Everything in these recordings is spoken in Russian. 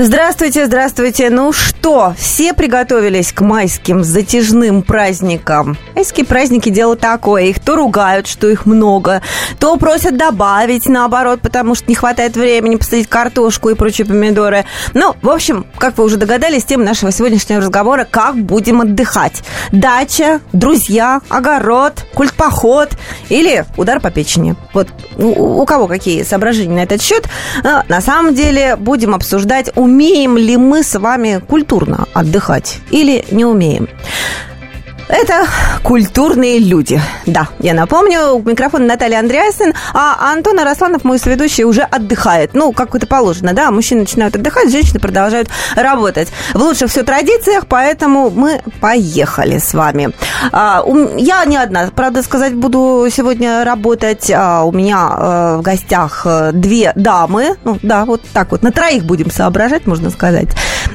Здравствуйте, здравствуйте. Ну что, все приготовились к майским затяжным праздникам? Майские праздники дело такое. Их то ругают, что их много, то просят добавить, наоборот, потому что не хватает времени посадить картошку и прочие помидоры. Ну, в общем, как вы уже догадались, тема нашего сегодняшнего разговора – как будем отдыхать. Дача, друзья, огород, культ-поход или удар по печени. Вот у, у кого какие соображения на этот счет. А, на самом деле будем обсуждать, умеем ли мы с вами культурно отдыхать или не умеем. Это культурные люди. Да, я напомню, у микрофона Наталья Андреасин, а Антон Арасланов, мой соведущий, уже отдыхает. Ну, как это положено, да, мужчины начинают отдыхать, женщины продолжают работать. В лучших все традициях, поэтому мы поехали с вами. А, я не одна, правда, сказать буду сегодня работать. А, у меня а, в гостях э, две дамы. Ну, да, вот так вот, на троих будем соображать, можно сказать.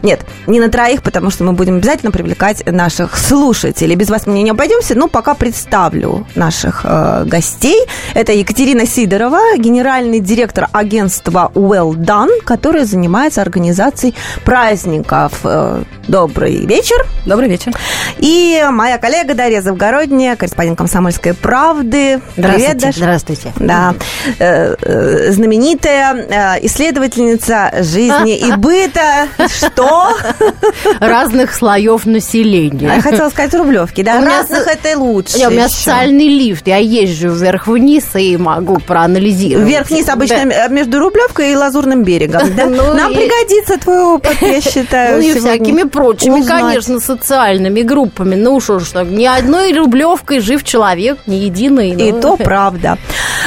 Нет, не на троих, потому что мы будем обязательно привлекать наших слушателей без вас мне не обойдемся, но пока представлю наших э, гостей. Это Екатерина Сидорова, генеральный директор агентства Well Done, которое занимается организацией праздников. Э, добрый вечер. Добрый вечер. И моя коллега Дарья Завгородняя, корреспондент «Комсомольской правды». Здравствуйте. Привет, Даша. Здравствуйте. Да. Э, э, знаменитая э, исследовательница жизни и быта. Что? Разных слоев населения. Я хотела сказать Рублевки парковки, да? У Разных меня, это лучше. У меня еще. социальный лифт, я езжу вверх-вниз и могу проанализировать. Вверх-вниз обычно да. между Рублевкой и Лазурным берегом. Да? Ну, Нам и... пригодится твой опыт, я считаю. Ну и всякими прочими, конечно, социальными группами. Ну что ж, ни одной Рублевкой жив человек, ни единый. И ну. то правда.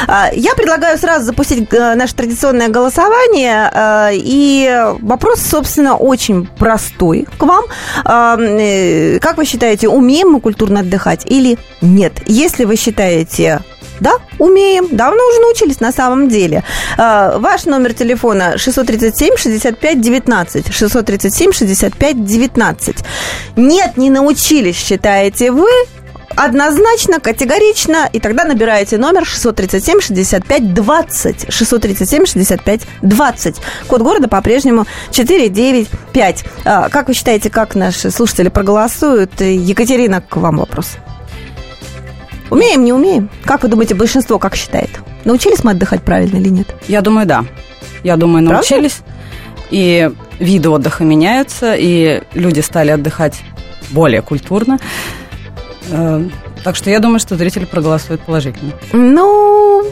А, я предлагаю сразу запустить э, наше традиционное голосование. Э, и вопрос, собственно, очень простой к вам. Э, как вы считаете, умеем мы культурно отдыхать или нет? Если вы считаете да, умеем. Давно уже научились на самом деле. А, ваш номер телефона 637 65 19. 637 65 19. Нет, не научились, считаете вы, однозначно, категорично, и тогда набираете номер 637 65 20. 637 65 20. Код города по-прежнему 495. А, как вы считаете, как наши слушатели проголосуют? Екатерина, к вам вопрос. Умеем, не умеем? Как вы думаете, большинство как считает? Научились мы отдыхать правильно или нет? Я думаю, да. Я думаю, научились. Правда? И виды отдыха меняются, и люди стали отдыхать более культурно. Э, так что я думаю, что зрители проголосуют положительно. Ну,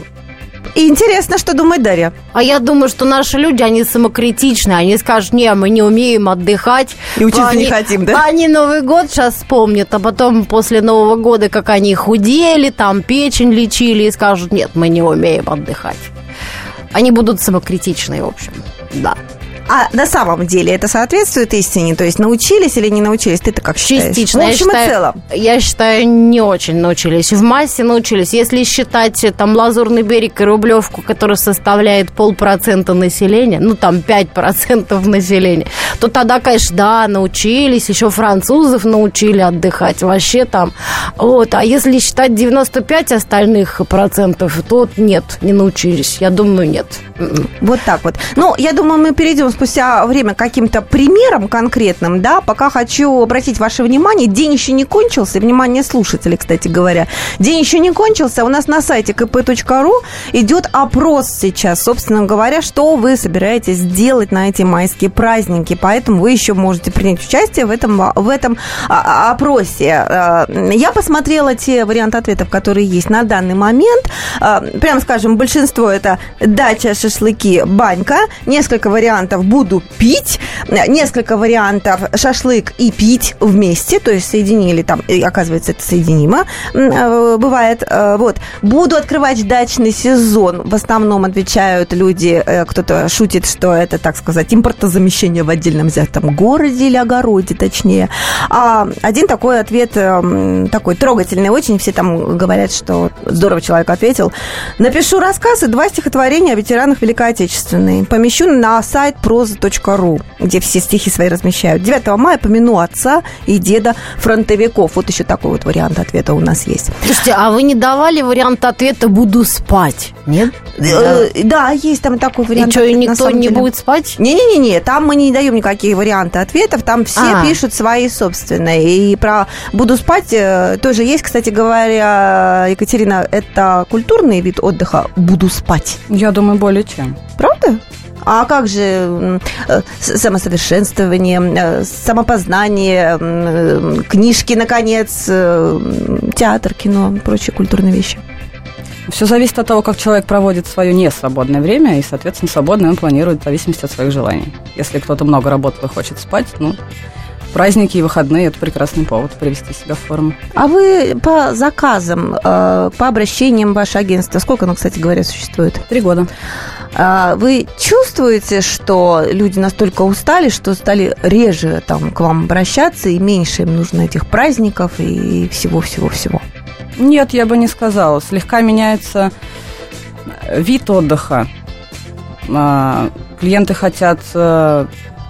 интересно, что думает Дарья. А я думаю, что наши люди, они самокритичны. Они скажут, не, мы не умеем отдыхать. И учиться они, не хотим, да? Они Новый год сейчас вспомнят, а потом после Нового года, как они худели, там печень лечили, и скажут, нет, мы не умеем отдыхать. Они будут самокритичны, в общем, да. А на самом деле это соответствует истине? То есть научились или не научились? Ты-то как считаешь? Частично. В общем я считаю, и целом. Я считаю, не очень научились. В массе научились. Если считать э, там Лазурный берег и Рублевку, который составляет полпроцента населения, ну там 5% населения, то тогда, конечно, да, научились. Еще французов научили отдыхать. Вообще там. Вот. А если считать 95 остальных процентов, то нет, не научились. Я думаю, нет. Вот так вот. Ну, я думаю, мы перейдем спустя время каким-то примерам конкретным, да, пока хочу обратить ваше внимание, день еще не кончился, внимание слушателей, кстати говоря, день еще не кончился, у нас на сайте kp.ru идет опрос сейчас, собственно говоря, что вы собираетесь делать на эти майские праздники, поэтому вы еще можете принять участие в этом, в этом а, а, опросе. А, я посмотрела те варианты ответов, которые есть на данный момент, прям скажем, большинство это дача, шашлыки, банька, несколько вариантов буду пить. Несколько вариантов шашлык и пить вместе, то есть соединили там, и оказывается, это соединимо э, бывает. Э, вот. Буду открывать дачный сезон. В основном отвечают люди, э, кто-то шутит, что это, так сказать, импортозамещение в отдельных отдельно взятом городе или огороде, точнее. А один такой ответ, такой трогательный очень, все там говорят, что здорово человек ответил. Напишу рассказ и два стихотворения о ветеранах Великой Отечественной. Помещу на сайт проза.ру, где все стихи свои размещают. 9 мая помяну отца и деда фронтовиков. Вот еще такой вот вариант ответа у нас есть. Слушайте, а вы не давали вариант ответа «буду спать»? Нет? Да, да есть там такой вариант. И что, и никто не будет спать? Не-не-не, там мы не даем никакие варианты ответов, там все а. пишут свои собственные. И про «буду спать» э, тоже есть, кстати говоря, Екатерина, это культурный вид отдыха «буду спать». Я думаю, более чем. Правда? А как же э, самосовершенствование, э, самопознание, книжки, наконец, театр, кино, прочие культурные вещи? Все зависит от того, как человек проводит свое несвободное время, и, соответственно, свободное он планирует в зависимости от своих желаний. Если кто-то много работал и хочет спать, ну, праздники и выходные – это прекрасный повод привести себя в форму. А вы по заказам, э, по обращениям ваше агентство, сколько оно, кстати говоря, существует? Три года. А вы чувствуете, что люди настолько устали, что стали реже там, к вам обращаться, и меньше им нужно этих праздников и всего-всего-всего? Нет, я бы не сказала. Слегка меняется вид отдыха. А, клиенты хотят э,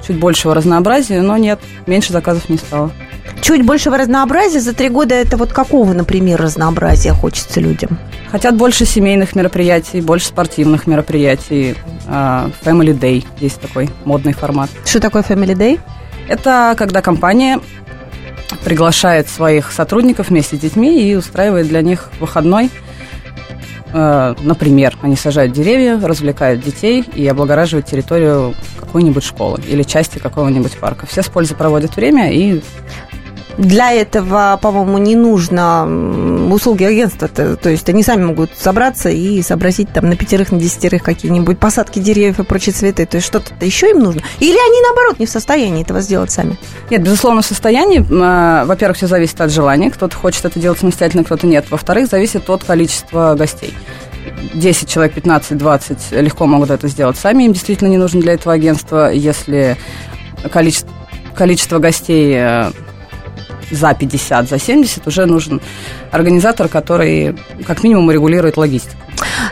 чуть большего разнообразия, но нет, меньше заказов не стало. Чуть большего разнообразия за три года это вот какого, например, разнообразия хочется людям? Хотят больше семейных мероприятий, больше спортивных мероприятий. А, Family Day есть такой модный формат. Что такое Family Day? Это когда компания приглашает своих сотрудников вместе с детьми и устраивает для них выходной. Э, например, они сажают деревья, развлекают детей и облагораживают территорию какой-нибудь школы или части какого-нибудь парка. Все с пользой проводят время и для этого, по-моему, не нужно услуги агентства. -то, то есть они сами могут собраться и сообразить там на пятерых, на десятерых какие-нибудь посадки деревьев и прочие цветы. То есть что-то еще им нужно. Или они, наоборот, не в состоянии этого сделать сами? Нет, безусловно, в состоянии. А, во-первых, все зависит от желания. Кто-то хочет это делать самостоятельно, кто-то нет. Во-вторых, зависит от количества гостей. 10 человек, 15, 20 легко могут это сделать сами. Им действительно не нужно для этого агентства. Если количество, количество гостей э, за 50, за 70 уже нужен организатор, который как минимум регулирует логистику.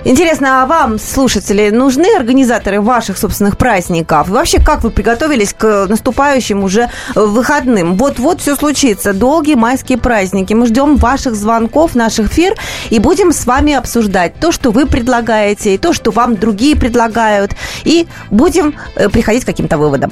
Интересно, а вам, слушатели, нужны организаторы ваших собственных праздников? И вообще, как вы приготовились к наступающим уже выходным? Вот-вот все случится. Долгие майские праздники. Мы ждем ваших звонков, наших эфир, и будем с вами обсуждать то, что вы предлагаете, и то, что вам другие предлагают. И будем э, приходить к каким-то выводам.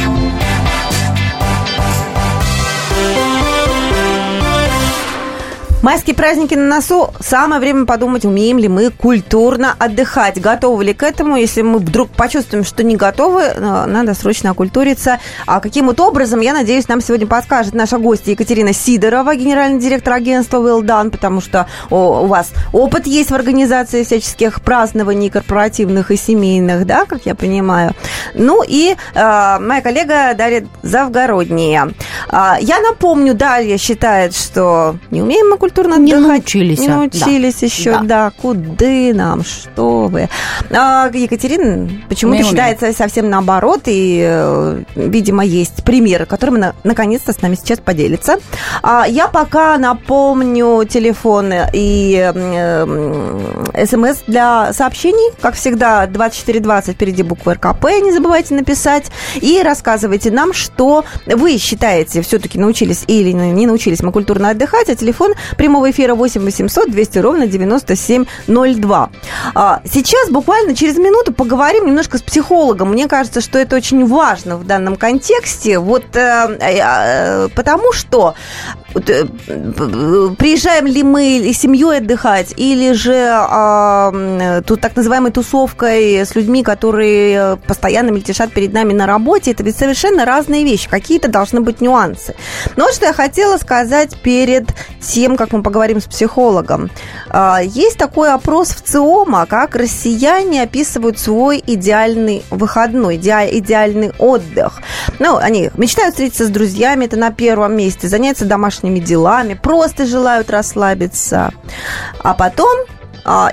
Майские праздники на носу. Самое время подумать, умеем ли мы культурно отдыхать. Готовы ли к этому? Если мы вдруг почувствуем, что не готовы, э, надо срочно окультуриться. А каким вот образом, я надеюсь, нам сегодня подскажет наша гостья Екатерина Сидорова, генеральный директор агентства Well Done, потому что у вас опыт есть в организации всяческих празднований корпоративных и семейных, да, как я понимаю. Ну и э, моя коллега Дарья Завгородняя. Э, я напомню, Дарья считает, что не умеем мы культурно культурно не научились. Не научились да. еще, да. да. Куды нам, что вы. А, Екатерина почему-то считается совсем наоборот, и, э, видимо, есть примеры, которыми на, наконец-то с нами сейчас поделится. А, я пока напомню телефоны и э, смс для сообщений. Как всегда, 2420 впереди буквы РКП, не забывайте написать. И рассказывайте нам, что вы считаете, все-таки научились или не научились мы культурно отдыхать, а телефон прямого эфира 8 800 200 ровно 9702. А, сейчас буквально через минуту поговорим немножко с психологом. Мне кажется, что это очень важно в данном контексте. Вот э, э, потому что э, приезжаем ли мы семьей отдыхать, или же э, тут так называемой тусовкой с людьми, которые постоянно мельтешат перед нами на работе, это ведь совершенно разные вещи. Какие-то должны быть нюансы. Но что я хотела сказать перед тем, как мы поговорим с психологом. Э, есть такой опрос в ЦИОМа, как россияне описывают свой идеальный выходной, идеальный отдых. Ну, они мечтают встретиться с друзьями, это на первом месте, заняться домашними делами, просто желают расслабиться. А потом а,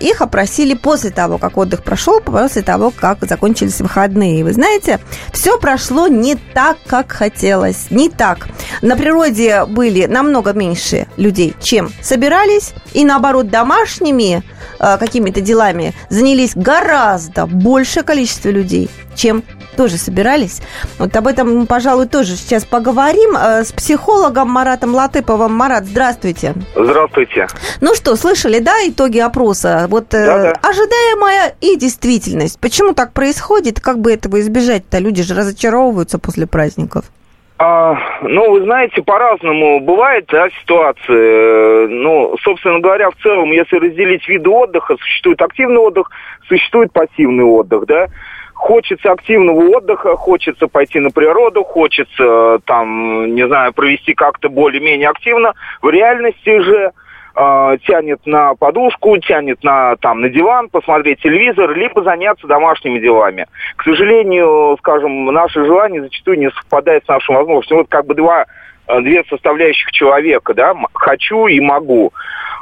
их опросили после того, как отдых прошел, после того, как закончились выходные. Вы знаете, все прошло не так, как хотелось. Не так. На природе были намного меньше людей, чем собирались. И наоборот, домашними а, какими-то делами занялись гораздо большее количество людей, чем тоже собирались. Вот об этом мы, пожалуй, тоже сейчас поговорим э, с психологом Маратом Латыповым. Марат, здравствуйте. Здравствуйте. Ну что, слышали, да, итоги опроса? Вот э, да, да. ожидаемая и действительность. Почему так происходит? Как бы этого избежать-то? Люди же разочаровываются после праздников. А, ну, вы знаете, по-разному бывает, да, ситуации. Ну, собственно говоря, в целом, если разделить виды отдыха, существует активный отдых, существует пассивный отдых, да хочется активного отдыха, хочется пойти на природу, хочется там, не знаю, провести как-то более-менее активно. В реальности же э, тянет на подушку, тянет на, там, на диван, посмотреть телевизор, либо заняться домашними делами. К сожалению, скажем, наши желания зачастую не совпадают с нашими возможностями. Вот как бы два две составляющих человека, да, хочу и могу.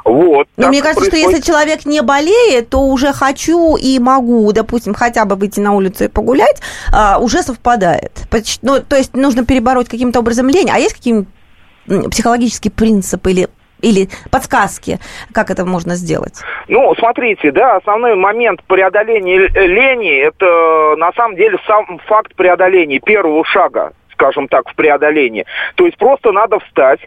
Вот. Но мне кажется, происходит... что если человек не болеет, то уже хочу и могу, допустим, хотя бы выйти на улицу и погулять, а, уже совпадает. Ну, то есть нужно перебороть каким-то образом лень. А есть какие-нибудь психологические принципы или или подсказки, как это можно сделать? Ну, смотрите, да, основной момент преодоления лени – это на самом деле сам факт преодоления первого шага, скажем так, в преодолении. То есть просто надо встать,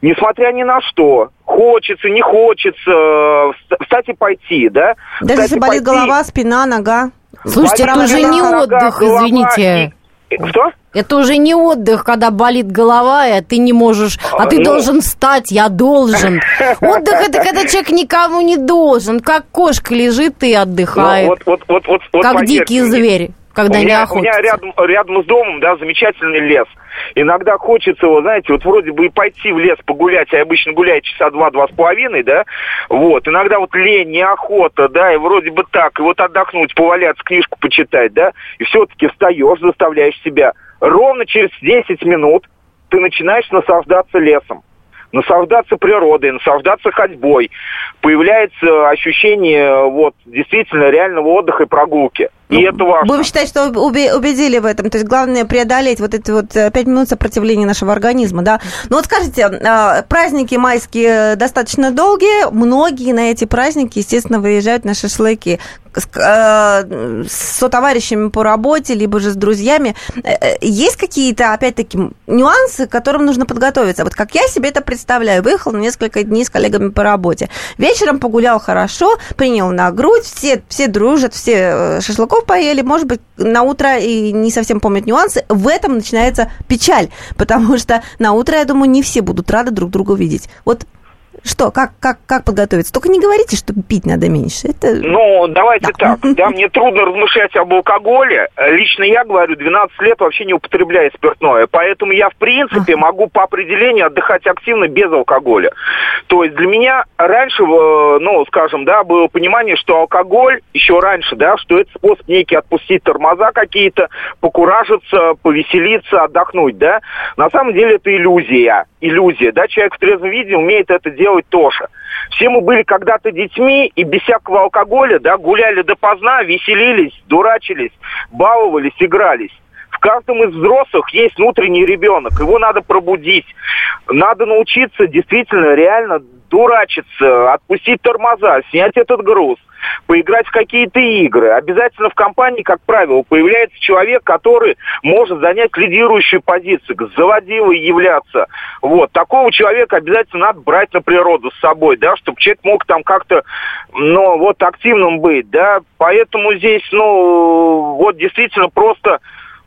несмотря ни на что, хочется, не хочется, встать и пойти, да? Даже если болит пойти. голова, спина, нога. Слушайте, это уже не отдых, голова, извините. И... Что? Это уже не отдых, когда болит голова, и ты не можешь, а ты ну... должен встать, я должен. Отдых это когда человек никому не должен, как кошка лежит и отдыхает, ну, вот, вот, вот, вот, как дикий зверь когда у меня, не охотятся. У меня рядом, рядом с домом, да, замечательный лес. Иногда хочется его, знаете, вот вроде бы и пойти в лес погулять, я обычно гуляю часа два-два с половиной, да, вот, иногда вот лень, неохота, да, и вроде бы так, и вот отдохнуть, поваляться, книжку почитать, да, и все-таки встаешь, заставляешь себя. Ровно через 10 минут ты начинаешь наслаждаться лесом наслаждаться природой, наслаждаться ходьбой. Появляется ощущение вот действительно реального отдыха и прогулки. И ну, это важно. Будем считать, что убедили в этом. То есть главное преодолеть вот эти вот э, пять минут сопротивления нашего организма, да. Ну вот скажите, а, праздники майские достаточно долгие. Многие на эти праздники, естественно, выезжают на шашлыки с, э, с товарищами по работе, либо же с друзьями. Э, есть какие-то, опять-таки, нюансы, к которым нужно подготовиться? Вот как я себе это представляю. Выехал на несколько дней с коллегами по работе. Вечером погулял хорошо, принял на грудь, все, все дружат, все шашлыков поели, может быть, на утро и не совсем помнят нюансы. В этом начинается печаль, потому что на утро, я думаю, не все будут рады друг друга увидеть. Вот что, как, как, как подготовиться? Только не говорите, что пить надо меньше. Это... Ну, давайте да. так. Да, мне трудно размышлять об алкоголе. Лично я говорю, 12 лет вообще не употребляю спиртное. Поэтому я, в принципе, могу по определению отдыхать активно без алкоголя. То есть для меня раньше, э, ну, скажем, да, было понимание, что алкоголь еще раньше, да, что это способ некий отпустить тормоза какие-то, покуражиться, повеселиться, отдохнуть, да. На самом деле это иллюзия. Иллюзия, да. Человек в трезвом виде умеет это делать делать тоже. Все мы были когда-то детьми и без всякого алкоголя, да, гуляли допоздна, веселились, дурачились, баловались, игрались. В каждом из взрослых есть внутренний ребенок, его надо пробудить. Надо научиться действительно реально подурачиться, отпустить тормоза, снять этот груз – поиграть в какие-то игры. Обязательно в компании, как правило, появляется человек, который может занять лидирующую позицию, заводилой являться. Вот. Такого человека обязательно надо брать на природу с собой, да, чтобы человек мог там как-то, ну, вот активным быть, да. Поэтому здесь, ну, вот действительно просто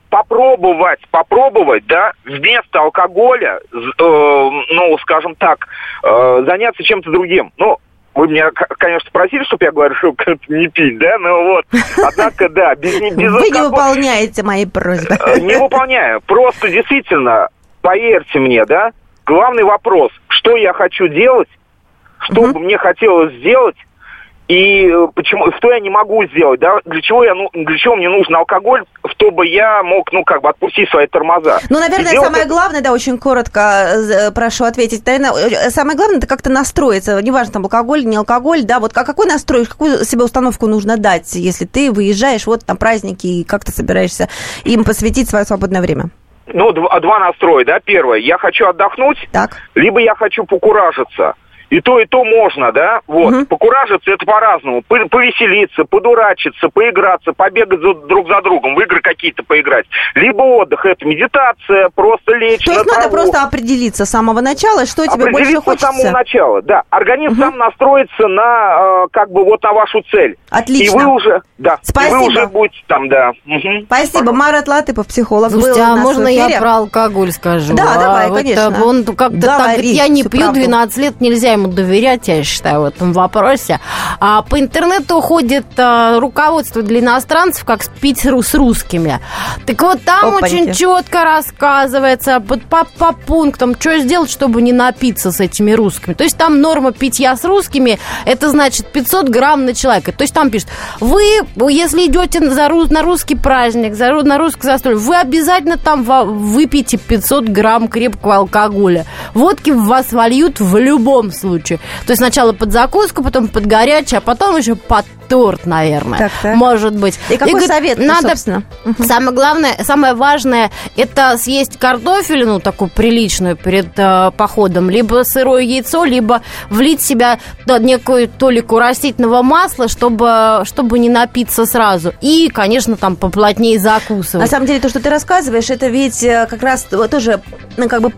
попробовать, попробовать, да, вместо алкоголя, э, ну, скажем так, э, заняться чем-то другим. Ну, вы меня, конечно, спросили, чтобы я говорил, что не пить, да, ну вот. Однако, да, без, без Вы не выполняете мои просьбы. Э, не выполняю. Просто действительно, поверьте мне, да, главный вопрос, что я хочу делать, что бы мне хотелось сделать, и э, почему, что я не могу сделать, да? Для чего я, ну, для чего мне нужен алкоголь, чтобы я мог, ну, как бы отпустить свои тормоза? Ну, наверное, самое главное, да, очень коротко э, прошу ответить. Наверное, э, самое главное, это как-то настроиться. Неважно, там, алкоголь, не алкоголь, да, вот какой настрой, какую себе установку нужно дать, если ты выезжаешь, вот там праздники, и как ты собираешься им посвятить свое свободное время? Ну, два, два настроя, да. Первое, я хочу отдохнуть, так. либо я хочу покуражиться. И то, и то можно, да? Вот. Угу. Покуражиться это по-разному. Повеселиться, подурачиться, поиграться, побегать за, друг за другом, в игры какие-то поиграть. Либо отдых, это медитация, просто лечь То есть на надо просто определиться с самого начала, что тебе больше хочется? с самого начала, да. Организм угу. сам настроится на, э, как бы, вот на вашу цель. Отлично. И вы уже, да, Спасибо. И вы уже будете там, да. Угу. Спасибо. Марат Латыпов, психолог, Слушайте, был а можно я про алкоголь скажу? Да, а, давай, вот конечно. Он как-то так, я не пью, правду. 12 лет нельзя ему доверять, я считаю, в этом вопросе. А по интернету ходит а, руководство для иностранцев, как спить с русскими. Так вот, там Опаньки. очень четко рассказывается по, по, по пунктам, что сделать, чтобы не напиться с этими русскими. То есть там норма питья с русскими, это значит 500 грамм на человека. То есть там пишет, вы, если идете за, на русский праздник, за, на русский застолье, вы обязательно там выпьете 500 грамм крепкого алкоголя. Водки в вас вольют в любом случае. То есть сначала под закуску, потом под горячее, а потом еще под торт, наверное. Так, так. Может быть. И какой и, совет, надо, собственно? Самое главное, самое важное, это съесть картофелину такую приличную перед э, походом, либо сырое яйцо, либо влить в себя да, некую толику растительного масла, чтобы, чтобы не напиться сразу. И, конечно, там поплотнее закусывать. На самом деле, то, что ты рассказываешь, это ведь э, как раз тоже ну, как бы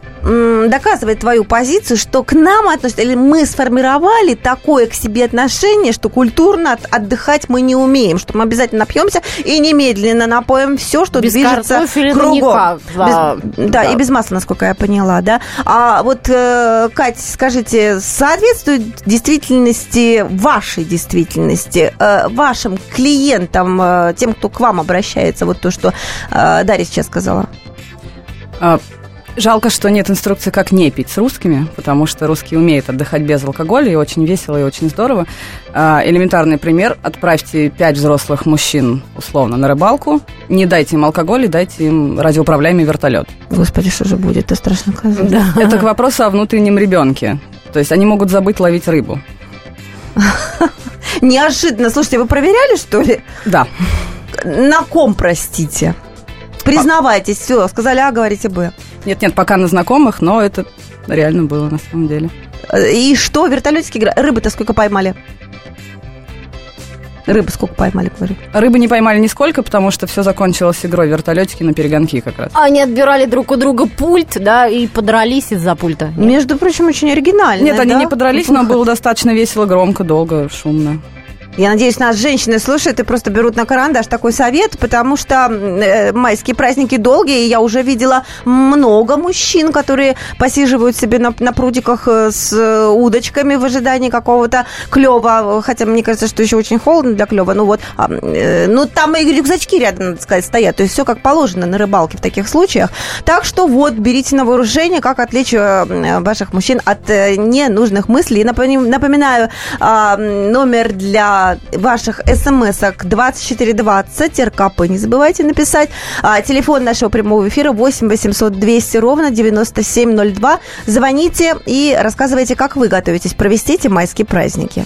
доказывает твою позицию, что к нам относятся, или мы сформировали такое к себе отношение, что культурно от, отдыхать мы не умеем, что мы обязательно напьемся и немедленно напоим все, что без движется кругом. Никак, да. Без, да, да, и без масла, насколько я поняла, да. А вот, э, Кать, скажите, соответствует действительности, вашей действительности, э, вашим клиентам, э, тем, кто к вам обращается, вот то, что э, Дарья сейчас сказала? А, Жалко, что нет инструкции, как не пить с русскими, потому что русские умеют отдыхать без алкоголя, и очень весело, и очень здорово. А, элементарный пример. Отправьте пять взрослых мужчин, условно, на рыбалку, не дайте им алкоголь и дайте им радиоуправляемый вертолет. Господи, что же будет? Это страшно казалось. Да. Это к вопросу о внутреннем ребенке. То есть они могут забыть ловить рыбу. Неожиданно. Слушайте, вы проверяли, что ли? Да. На ком, простите? Признавайтесь, все, сказали А, говорите Б. Нет-нет, пока на знакомых, но это реально было на самом деле. И что, вертолетики Рыбы-то сколько поймали? Рыбы сколько поймали, говорю? Рыбы не поймали нисколько, потому что все закончилось игрой вертолетики на перегонки как раз. Они отбирали друг у друга пульт, да, и подрались из-за пульта. Между прочим, очень оригинально. Нет, они не подрались, но было достаточно весело, громко, долго, шумно. Я надеюсь, нас женщины слушают и просто берут на карандаш такой совет, потому что э, майские праздники долгие, и я уже видела много мужчин, которые посиживают себе на, на прудиках э, с удочками в ожидании какого-то клева, хотя мне кажется, что еще очень холодно для клева, ну вот, а, э, ну там и рюкзачки рядом, надо сказать, стоят, то есть все как положено на рыбалке в таких случаях. Так что вот, берите на вооружение, как отвлечь ваших мужчин от э, ненужных мыслей. Напоминаю, э, номер для ваших смс-ок 2420, РКП не забывайте написать. А, телефон нашего прямого эфира 8 800 200 ровно 9702. Звоните и рассказывайте, как вы готовитесь провести эти майские праздники.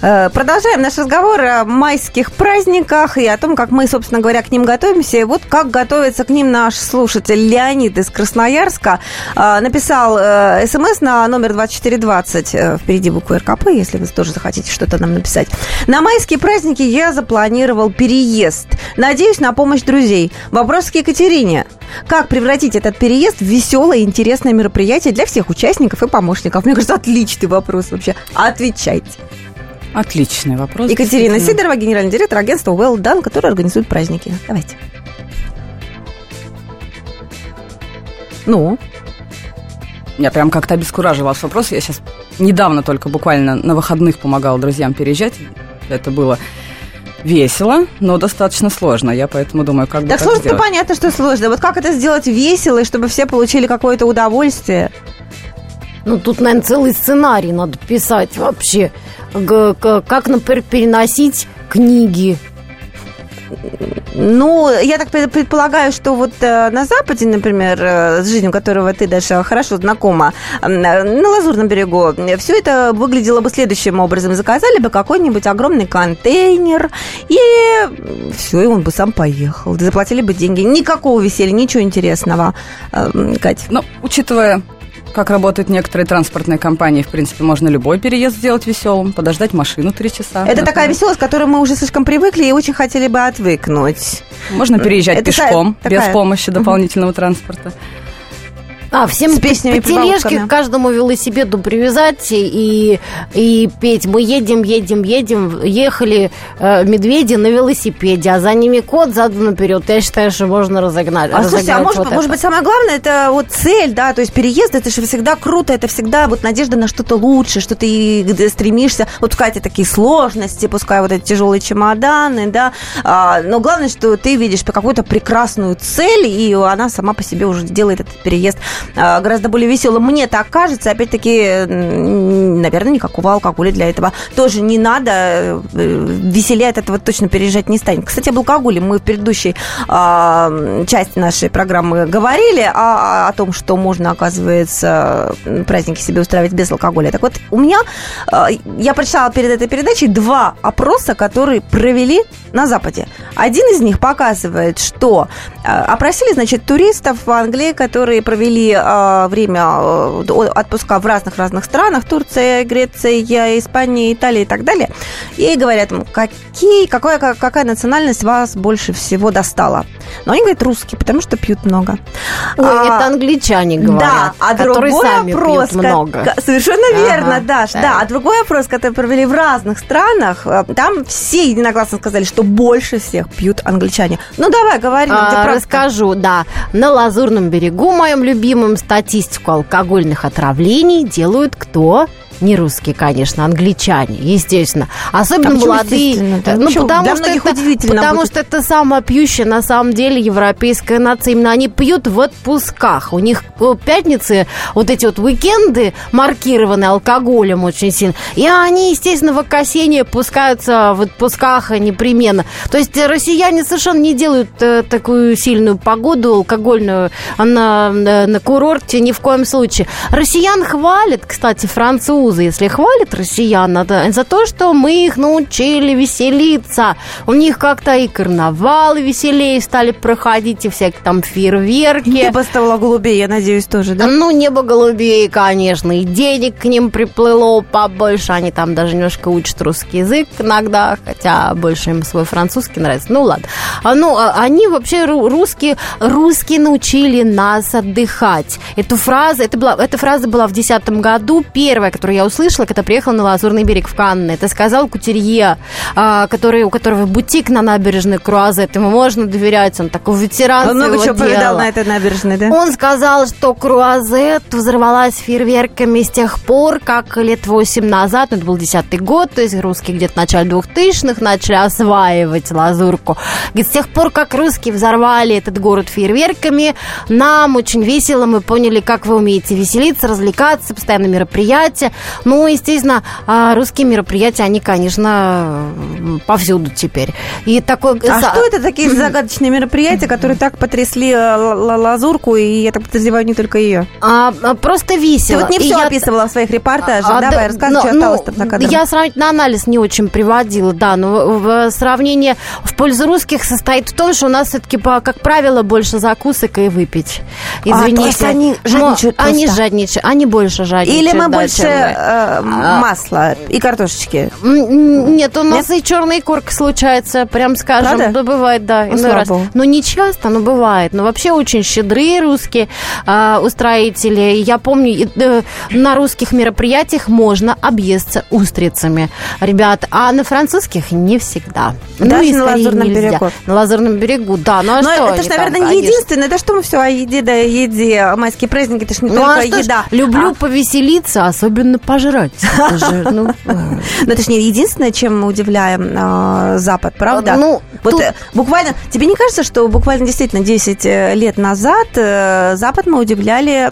Продолжаем наш разговор о майских праздниках и о том, как мы, собственно говоря, к ним готовимся. И вот как готовится к ним наш слушатель Леонид из Красноярска. Э, Написал э, смс на номер 2420, э, впереди буквы РКП, если вы тоже захотите что-то нам написать. На майские праздники я запланировал переезд. Надеюсь на помощь друзей. Вопрос к Екатерине. Как превратить этот переезд в веселое и интересное мероприятие для всех участников и помощников? Мне кажется, отличный вопрос вообще. Отвечайте. Отличный вопрос. Екатерина. Сидорова, генеральный директор агентства Well Done, который организует праздники. Давайте. Ну, Я прям как-то обескуражила вас вопрос. Я сейчас недавно только буквально на выходных помогала друзьям переезжать. Это было весело, но достаточно сложно. Я поэтому думаю, как бы так так сложно, сделать. понятно, что сложно. Вот как это сделать весело, и чтобы все получили какое-то удовольствие? Ну, тут, наверное, целый сценарий надо писать вообще. Как, например, переносить книги. Ну, я так пред- предполагаю, что вот э, на Западе, например, э, с жизнью которого ты, Даша, хорошо знакома, э, на Лазурном берегу, все это выглядело бы следующим образом. Заказали бы какой-нибудь огромный контейнер, и все, и он бы сам поехал. Заплатили бы деньги. Никакого веселья, ничего интересного. Кать. Но, учитывая, как работают некоторые транспортные компании, в принципе, можно любой переезд сделать веселым, подождать машину три часа. Это такая например. веселость, к которой мы уже слишком привыкли и очень хотели бы отвыкнуть. Можно переезжать Это пешком, та- такая- без помощи дополнительного транспорта. А, всем С песнями по тележке к каждому велосипеду привязать и, и петь. Мы едем, едем, едем. Ехали э, медведи на велосипеде, а за ними кот задан наперед. Я считаю, что можно разогнать. А слушай, а может, вот может это. быть, самое главное, это вот цель, да, то есть переезд, это же всегда круто, это всегда вот надежда на что-то лучше, что ты стремишься. Вот пускай эти такие сложности, пускай вот эти тяжелые чемоданы, да, а, но главное, что ты видишь какую-то прекрасную цель, и она сама по себе уже делает этот переезд гораздо более веселым. Мне так кажется, опять-таки, наверное, никакого алкоголя для этого тоже не надо. э, Веселее от этого точно переезжать не станет. Кстати, об алкоголе мы в предыдущей а, части нашей программы говорили о, о том, что можно, оказывается, праздники себе устраивать без алкоголя. Так вот, у меня, а, я прочитала перед этой передачей два опроса, которые провели на Западе. Один из них показывает, что а, опросили, значит, туристов в Англии, которые провели а, время а, отпуска в разных-разных странах, Турция, Греция, Испания, Италия и так далее, и говорят им, какие, какая, какая национальность вас больше всего достала. Но они говорят русские, потому что пьют много. Ой, А, это англичане говорят, да, а которые другой сами опрос, пьют много. совершенно Ага, верно, Даш, так. да. А другой опрос, который провели в разных странах, э, там все единогласно сказали, что больше всех пьют англичане. Ну давай, говори, А, расскажу, да. На Лазурном берегу, моем любимом, статистику алкогольных отравлений делают кто? Не русские, конечно, англичане, естественно. Особенно А молодые. естественно-то? Ну, Почему? потому Для что это, Потому будет. что это самая пьющая, на самом деле, европейская нация. Именно они пьют в отпусках. У них э, пятницы, вот эти вот уикенды маркированы алкоголем очень сильно. И они, естественно, в окосении пускаются в отпусках непременно. То есть россияне совершенно не делают э, такую сильную погоду алкогольную на, на, на курорте ни в коем случае. Россиян хвалят, кстати, французы, если хвалят россиян за то, что мы их научили веселиться. У них как-то и карнавалы веселее стали проходить, и всякие там фейерверки. Небо стало голубее, я надеюсь, тоже, да? Ну, небо голубее, конечно, и денег к ним приплыло побольше. Они там даже немножко учат русский язык иногда, хотя больше им свой французский нравится. Ну, ладно. А, ну, а они вообще ру- русские, русские научили нас отдыхать. Эту фразу, это была, эта фраза была в 2010 году, первая, которую я я услышала, когда приехала на Лазурный берег в Канны. Это сказал кутюрье, а, который, у которого бутик на набережной Круазет. Ему можно доверять, он такой ветеран Он много чего повидал на этой набережной, да? Он сказал, что Круазет взорвалась фейерверками с тех пор, как лет 8 назад, ну, это был 10 год, то есть русские где-то в начале 2000-х начали осваивать Лазурку. Говорит, с тех пор, как русские взорвали этот город фейерверками, нам очень весело, мы поняли, как вы умеете веселиться, развлекаться, постоянно мероприятия. Ну, естественно, а, русские мероприятия, они, конечно, повсюду теперь. И такой... А что это такие загадочные мероприятия, которые так потрясли э, Лазурку, и я так подозреваю, не только ее? А, а, просто весело. Ты вот не все я... описывала в своих репортажах. А, Давай, да, рассказывай, но, что осталось там ну, за кадром. Я сравнительный анализ не очень приводила, да, но в сравнении в пользу русских состоит в том, что у нас все-таки, как правило, больше закусок и выпить. Извините. А, то есть они жадничают но Они жадничают, они больше жадничают. Или мы да, больше чем э, масла и картошечки? Нет, у нас и черный корк случается, прям скажем. Правда? Да, бывает, да, Ну, раз. Но не часто, но бывает. Но вообще очень щедрые русские а, устроители. Я помню, э, на русских мероприятиях можно объесться устрицами, ребят, а на французских не всегда. Даже и на Лазурном нельзя. берегу? На Лазурном берегу, да. Ну а Но что это же, там, наверное, не единственное. Да что мы все о еде, да еде. Майские праздники, это ж не Ну, а только ж, еда. люблю А, повеселиться, особенно пожрать. Ну, э, же не единственное, чем мы удивляем э, Запад, правда? Ну, вот э, буквально, тебе не кажется, что буквально действительно 10 э, лет назад Запад мы удивляли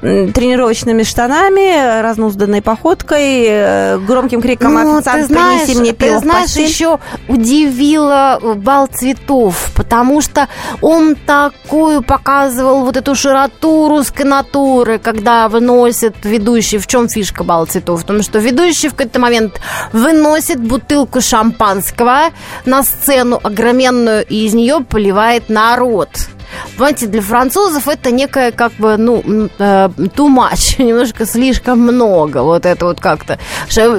тренировочными штанами, разнузданной походкой, громким криком Ну, официант, знаешь, принеси мне пиво ты знаешь, постель». еще удивила бал цветов, потому что он такую показывал вот эту широту русской натуры, когда выносит ведущий. В чем фишка бала цветов? В том, что ведущий в какой-то момент выносит бутылку шампанского на сцену огроменную и из нее поливает народ. Понимаете, для французов это некое, как бы, ну, э, too much, немножко слишком много. Вот это вот как-то.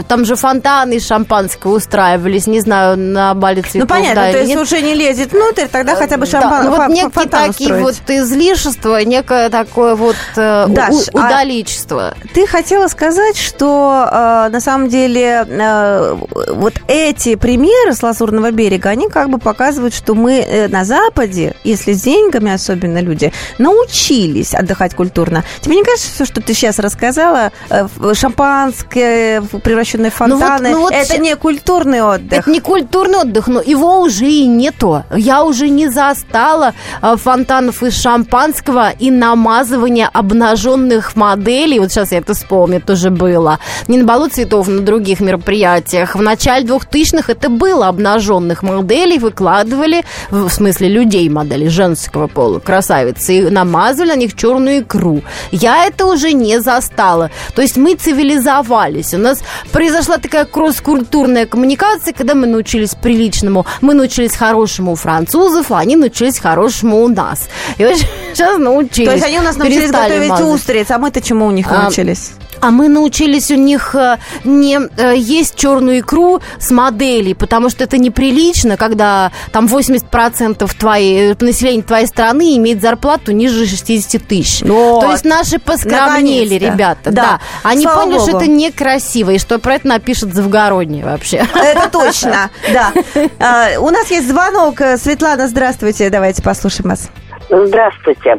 Там же фонтаны из шампанского устраивались, не знаю, на бале цветов. Ну, понятно, да, то есть нет. уже не лезет внутрь, тогда хотя бы Да, шампан, ну вот некие такие устроить. вот излишества, некое такое вот э, у- Даш, а- удаличество. Ты хотела сказать, что э, на самом деле э, вот эти примеры с Лазурного берега, они как бы показывают, что мы э, на Западе, если с деньгами особенно люди, научились отдыхать культурно. Тебе не кажется, все, что ты сейчас рассказала, э, шампанское, в- превращенное в Ну вот- фонтаны, ну вот это не культурный отдых? Это не культурный отдых, но его уже и нету. Я уже не застала э, фонтанов из шампанского и намазывания обнаженных моделей. Вот сейчас я это вспомню, тоже было. Не на балу цветов, на других мероприятиях. В начале 2000-х это было обнаженных моделей, выкладывали, в смысле людей моделей женского пола, красавицы, и намазывали на них черную икру. Я это уже не застала. То есть мы цивилизовались. У нас произошла такая кросс-культурная коммуникация, когда мы научились приличному, мы научились хорошему у французов, а они научились хорошему у нас. И вот сейчас научились. То есть они у нас научились готовить мазать. устриц, а мы-то чему у них А, научились? А мы научились у них э, не э, есть черную икру с моделей, потому что это неприлично, когда там 80% твоей, населения твоей страны имеет зарплату ниже 60 тысяч. Вот. То есть наши поскромнели, Наконец-то. Да. ребята. Да. Они Слава поняли, что Богу. это некрасиво, и что про это напишет Завгороднее вообще. Это точно, да. А, У нас есть звонок. Светлана, здравствуйте. Давайте послушаем вас. Здравствуйте.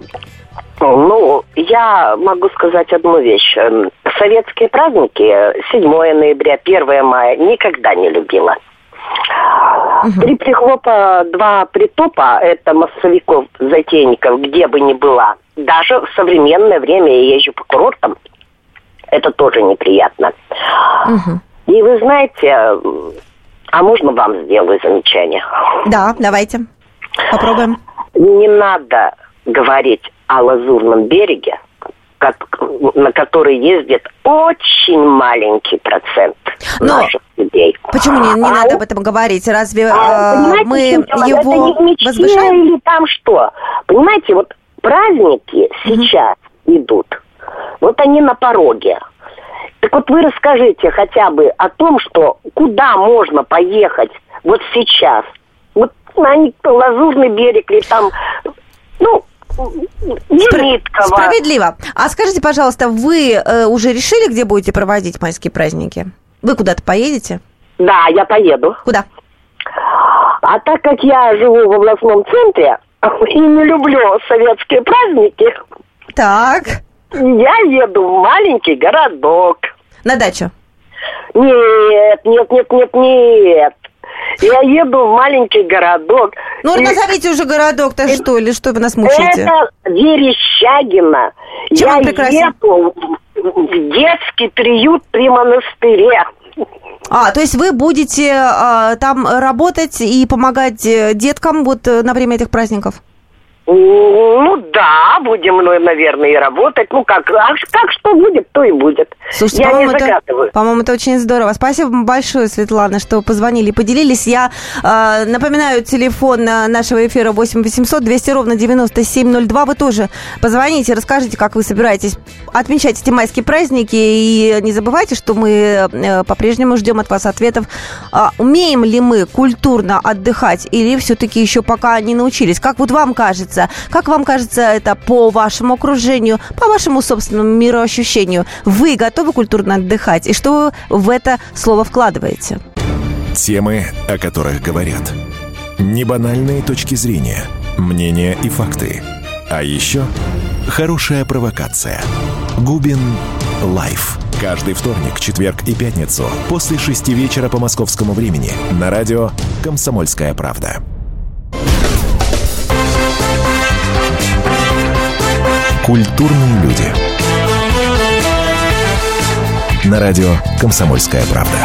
Ну, я могу сказать одну вещь. Советские праздники, 7 ноября, 1 мая, никогда не любила. Три прихлопа, два притопа, это массовиков, затейников, где бы ни была. Даже в современное время я езжу по курортам, это тоже неприятно. И вы знаете, а можно вам сделаю замечание? Да, давайте. Попробуем. не надо говорить о Лазурном береге, на который ездит очень маленький процент Но наших людей. Почему не, не А надо об этом говорить? Разве а, э, в мы его Это не возвышаем? или там что? Понимаете, вот праздники сейчас идут, вот они на пороге. Так вот вы расскажите хотя бы о том, что куда можно поехать вот сейчас. Вот на Лазурный берег или там, ну, Демиткова. Справедливо. А скажите, пожалуйста, вы э, уже решили, где будете проводить майские праздники? Вы куда-то поедете? Да, я поеду. Куда? А так как я живу в областном центре и не люблю советские праздники, Так, я еду в маленький городок. на дачу. Нет, нет, нет, нет, нет. Я еду в маленький городок. Ну, И назовите уже городок-то что, или что вы нас мучаете? Это Верещагино. Чем я еду в детский приют при монастыре. А, то есть вы будете а, там работать и помогать э, деткам вот э, на время этих праздников? Ну да, будем, ну, наверное, и работать. Ну как, а как что будет, то и будет. Слушайте, я не по-моему, это, загадываю. по-моему, это очень здорово. Спасибо большое, Светлана, что позвонили и поделились. Я э, напоминаю, телефон э, нашего эфира 8 800 200 ровно 9702. Вы тоже позвоните, расскажите, как вы собираетесь отмечать эти майские праздники. И не забывайте, что мы э, по-прежнему ждем от вас ответов. А, умеем ли мы культурно отдыхать или все-таки еще пока не научились? Как вот вам кажется? Как вам кажется это по вашему окружению, по вашему собственному мироощущению? Вы готовы культурно отдыхать? И что вы в это слово вкладываете? Темы, о которых говорят. Небанальные точки зрения, мнения и факты. А еще хорошая провокация. Губин Live. Каждый вторник, четверг и пятницу после шести вечера по московскому времени на радио «Комсомольская правда». Культурные люди. На радио «Комсомольская правда».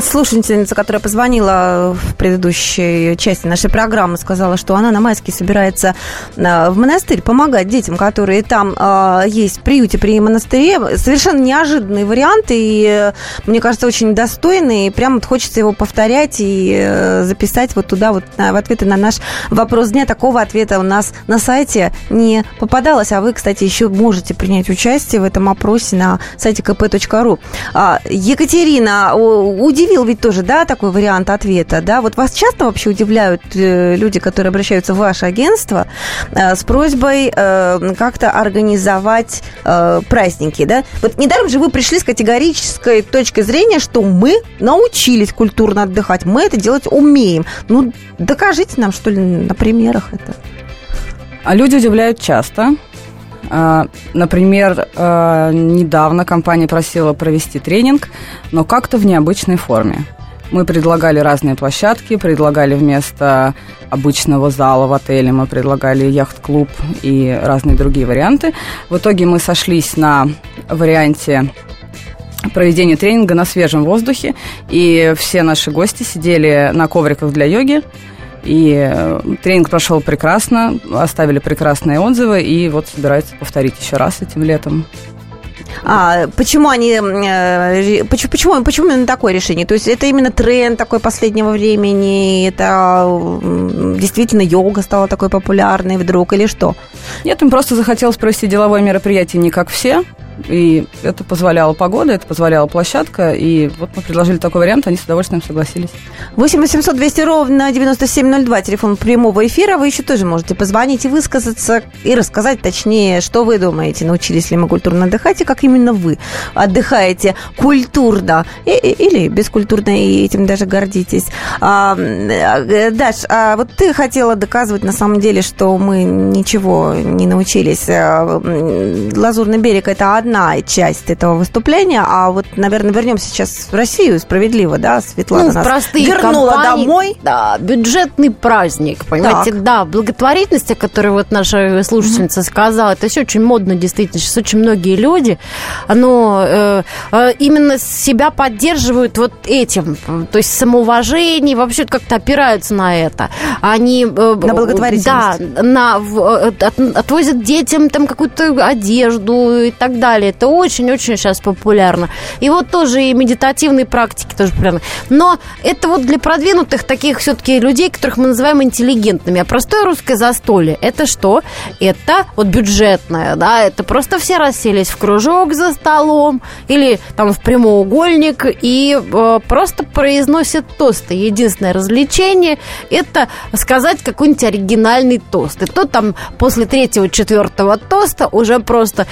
Слушательница, которая позвонила предыдущей части нашей программы, сказала, что она на майске собирается э, в монастырь помогать детям, которые там э, есть в приюте при монастыре. Совершенно неожиданный вариант, и, э, мне кажется, очень достойный. И прямо вот хочется его повторять и записать вот туда, вот в ответы на наш вопрос дня. Такого ответа у нас на сайте не попадалось. А вы, кстати, еще можете принять участие в этом опросе на сайте kp.ru. А, Екатерина, удивил ведь тоже, да, такой вариант ответа, да? Вот вас часто вообще удивляют э, люди, которые обращаются в ваше агентство э, с просьбой э, как-то организовать праздники, да? Вот недаром же вы пришли с категорической точки зрения, что мы научились культурно отдыхать, мы это делать умеем. Ну, докажите нам, что ли, на примерах это. А люди удивляют часто. А, Например, а, недавно компания просила провести тренинг, но как-то в необычной форме. Мы предлагали разные площадки, предлагали вместо обычного зала в отеле, мы предлагали яхт-клуб и разные другие варианты. В итоге мы сошлись на варианте проведения тренинга на свежем воздухе, и все наши гости сидели на ковриках для йоги, и э, тренинг прошел прекрасно, оставили прекрасные отзывы, и вот собираются повторить еще раз этим летом. А почему они, э, почему, почему, почему именно такое решение? То есть это именно тренд такой последнего времени, это действительно йога стала такой популярной вдруг или что? Нет, им просто захотелось провести деловое мероприятие не как все, и это позволяла погода, это позволяла площадка, и вот мы предложили такой вариант, они с удовольствием согласились. 8 800 200 ровно 9702, телефон прямого эфира. Вы еще тоже можете позвонить и высказаться, и рассказать точнее, что вы думаете, научились ли мы культурно отдыхать, и как именно вы отдыхаете культурно и- и- или бескультурно, и этим даже гордитесь. А, э, Даш, а вот ты хотела доказывать на самом деле, что мы ничего не научились. А, Лазурный берег – это одна часть этого выступления, а вот, наверное, вернемся сейчас в Россию справедливо, да, Светлана Ну, нас простые вернула компании, домой. Да, бюджетный праздник, понимаете, Так. да, благотворительность, о которой вот наша слушательница сказала, это все очень модно, действительно, сейчас очень многие люди, оно э, э, именно себя поддерживают вот этим, то есть самоуважение, вообще как-то опираются на это. Они... э, На благотворительность. Да, на, в- э, от- отвозят детям там какую-то одежду и так далее. Это очень-очень сейчас популярно. И вот тоже и медитативные практики тоже популярны. Но это вот для продвинутых таких все-таки людей, которых мы называем интеллигентными. А простое русское застолье – это что? Это вот бюджетное, да, это просто все расселись в кружок, за столом или там в прямоугольник и э, просто произносят тосты. Единственное развлечение – это сказать какой-нибудь оригинальный тост. И то там после третьего, четвертого тоста уже просто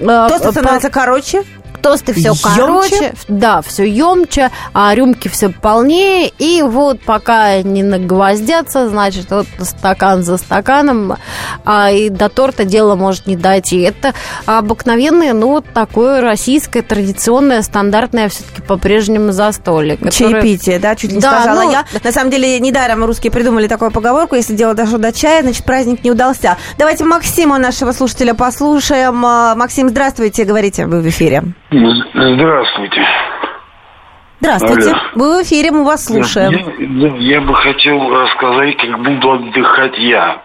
э, Тост становится по... короче? Тосты все короче, да, все емче, а рюмки все полнее, и вот пока не нагвоздятся, значит, вот стакан за стаканом, а, и до торта дело может не дойти. Это обыкновенное, ну, вот такое российское, традиционное, стандартное все-таки по-прежнему застолье. Которое... Чаепитие, да, чуть не да, сказала ну... я. На самом деле, недаром русские придумали такую поговорку, если дело дошло до чая, значит, праздник не удался. Давайте Максима, нашего слушателя, послушаем. А, Максим, здравствуйте, говорите, вы в эфире. Здравствуйте. Здравствуйте. Алло. Вы в эфире, мы вас слушаем. Я, я бы хотел рассказать, как буду отдыхать я.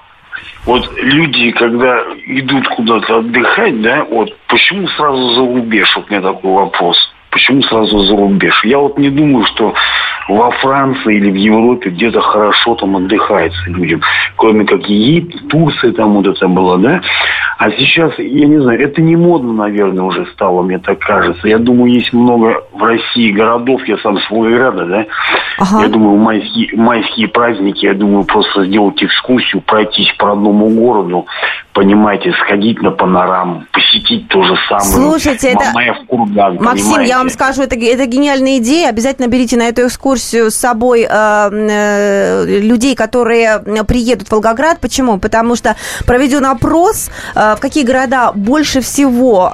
Вот люди, когда идут куда-то отдыхать, да, вот почему сразу за рубеж? Вот у меня такой вопрос. Почему сразу за рубеж? Я вот не думаю, что во Франции или в Европе где-то хорошо там отдыхается людям. Кроме как Египет, Турция там вот это было, да? А сейчас, я не знаю, это не модно, наверное, уже стало, мне так кажется. Я думаю, есть много в России городов, я сам с Волгограда, да? Ага. Я думаю, майские, майские праздники, я думаю, просто сделать экскурсию, пройтись по родному городу, понимаете, сходить на панораму, посетить то же самое. Слушайте, это... Курган, Максим, понимаете? я вам скажу, это, это гениальная идея. Обязательно берите на эту экскурсию с собой э, э, людей, которые приедут в Волгоград. Почему? Потому что проведен опрос, э, в какие города больше всего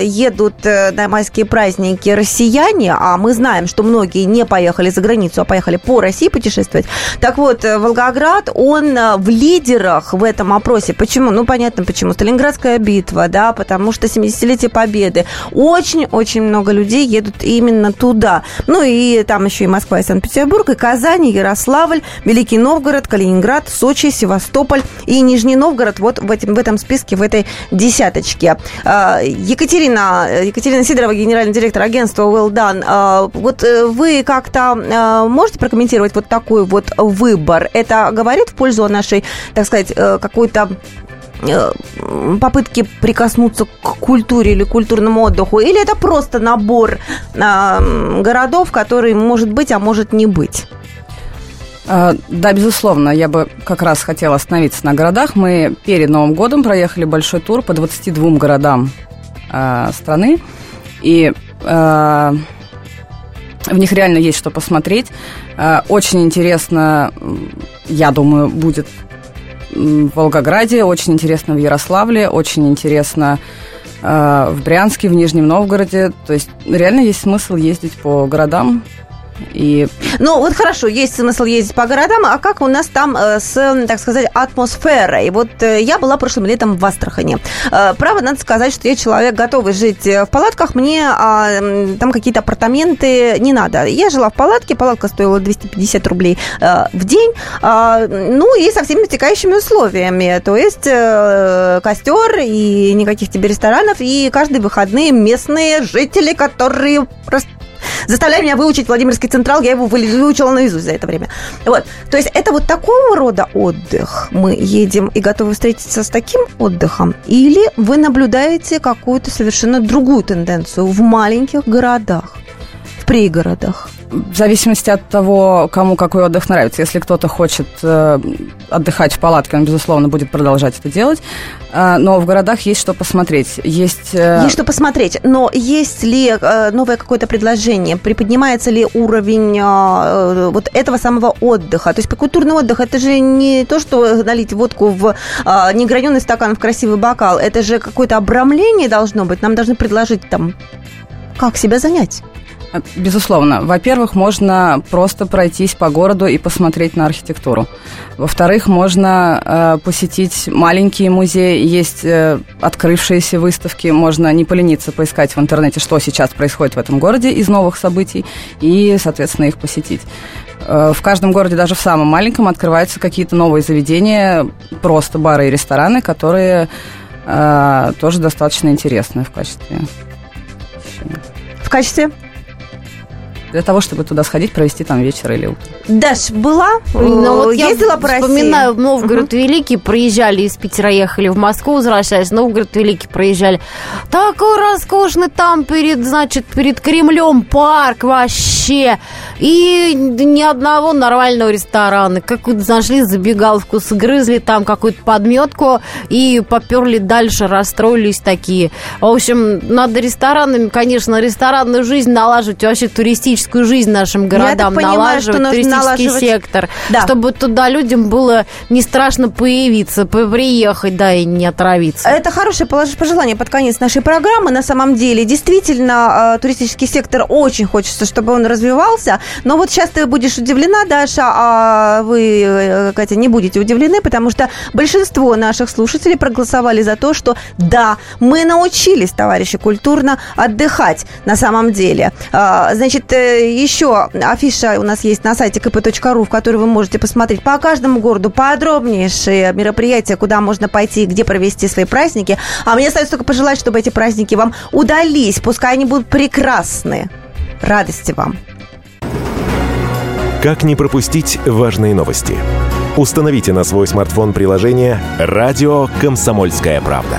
едут на майские праздники россияне, а мы знаем, что многие не поехали за границу, а поехали по России путешествовать. Так вот, Волгоград, он в лидерах в этом опросе. Почему? Ну, понятно почему. Сталинградская битва, да, потому что 70-летие Победы. Очень-очень много людей едут именно туда. Ну и там еще и Москва, и Санкт-Петербург, и Казань, и Ярославль, Великий Новгород, Калининград, Сочи, Севастополь и Нижний Новгород вот в, этим, в этом списке, в этой десяточке. А, Екатерина, Екатерина Сидорова, генеральный директор агентства Well Done. А, вот э, вы как-то а, можете прокомментировать вот такой вот выбор? Это говорит в пользу нашей, так сказать, э, какой-то попытки прикоснуться к культуре или культурному отдыху, или это просто набор э, городов, который может быть, а может не быть? А, да, безусловно, я бы как раз хотела остановиться на городах. Мы перед Новым годом проехали большой тур по 22 городам э, страны, и э, в них реально есть что посмотреть. Э, очень интересно, я думаю, будет в Волгограде, очень интересно в Ярославле, очень интересно э, в Брянске, в Нижнем Новгороде. То есть реально есть смысл ездить по городам, и... Ну, вот хорошо, есть смысл ездить по городам, а как у нас там э, с, так сказать, атмосферой? Вот э, я была прошлым летом в Астрахани. Э, право, надо сказать, что я человек, готовый жить в палатках, мне а, там какие-то апартаменты не надо. Я жила в палатке, палатка стоила 250 рублей в день, а, ну и со всеми вытекающими условиями, то есть костер и никаких тебе ресторанов, и каждые выходные местные жители, которые заставляй меня выучить Владимирский Централ, я его выучила наизусть за это время. Вот. То есть это вот такого рода отдых. Мы едем и готовы встретиться с таким отдыхом? Или вы наблюдаете какую-то совершенно другую тенденцию в маленьких городах, пригородах? в зависимости от того, кому какой отдых нравится. Если кто-то хочет э, отдыхать в палатке, он, безусловно, будет продолжать это делать. Э, но в городах есть что посмотреть. Есть, э... есть что посмотреть. Но есть ли э, новое какое-то предложение? Приподнимается ли уровень э, э вот этого самого отдыха? То есть культурный отдых это же не то, что налить водку в э, неграненый стакан в красивый бокал. Это же какое-то обрамление должно быть. Нам должны предложить там, как себя занять. Безусловно. Во-первых, можно просто пройтись по городу и посмотреть на архитектуру. Во-вторых, можно э, посетить маленькие музеи, есть э, открывшиеся выставки, можно не полениться поискать в интернете, что сейчас происходит в этом городе из новых событий, и, соответственно, их посетить. Э, в каждом городе, даже в самом маленьком, открываются какие-то новые заведения, просто бары и рестораны, которые э, тоже достаточно интересны в качестве. В качестве? Для того, чтобы туда сходить, провести там вечер или утро. Даш, была? Ну, вот Ездила я по России? вспоминаю Новгород Великий, проезжали из Питера, ехали в Москву, возвращаясь, Новгород Великий проезжали. Такой роскошный там перед, значит, перед Кремлем парк вообще. И ни одного нормального ресторана. Какую-то нашли забегаловку, сгрызли там какую-то подметку и поперли дальше, расстроились такие. В общем, надо ресторанами, конечно, ресторанную жизнь налаживать, вообще туристическую жизнь нашим городам понимаю, налаживать, туристический налаживать. сектор, Да. чтобы туда людям было не страшно появиться, по- приехать, да, и не отравиться. Это хорошее пожелание под конец нашей программы. На самом деле, действительно, э, туристический сектор очень хочется, чтобы он развивался. Но вот сейчас ты будешь удивлена, Даша, а вы, э, Катя, не будете удивлены, потому что большинство наших слушателей проголосовали за то, что да, мы научились, товарищи, культурно отдыхать на самом деле. А, Значит, э, еще афиша у нас есть на сайте kp.ru, в которой вы можете посмотреть по каждому городу подробнейшие мероприятия, куда можно пойти, где провести свои праздники. А мне остается только пожелать, чтобы эти праздники вам удались. Пускай они будут прекрасны. Радости вам. Как не пропустить важные новости? Установите на свой смартфон приложение «Радио Комсомольская правда».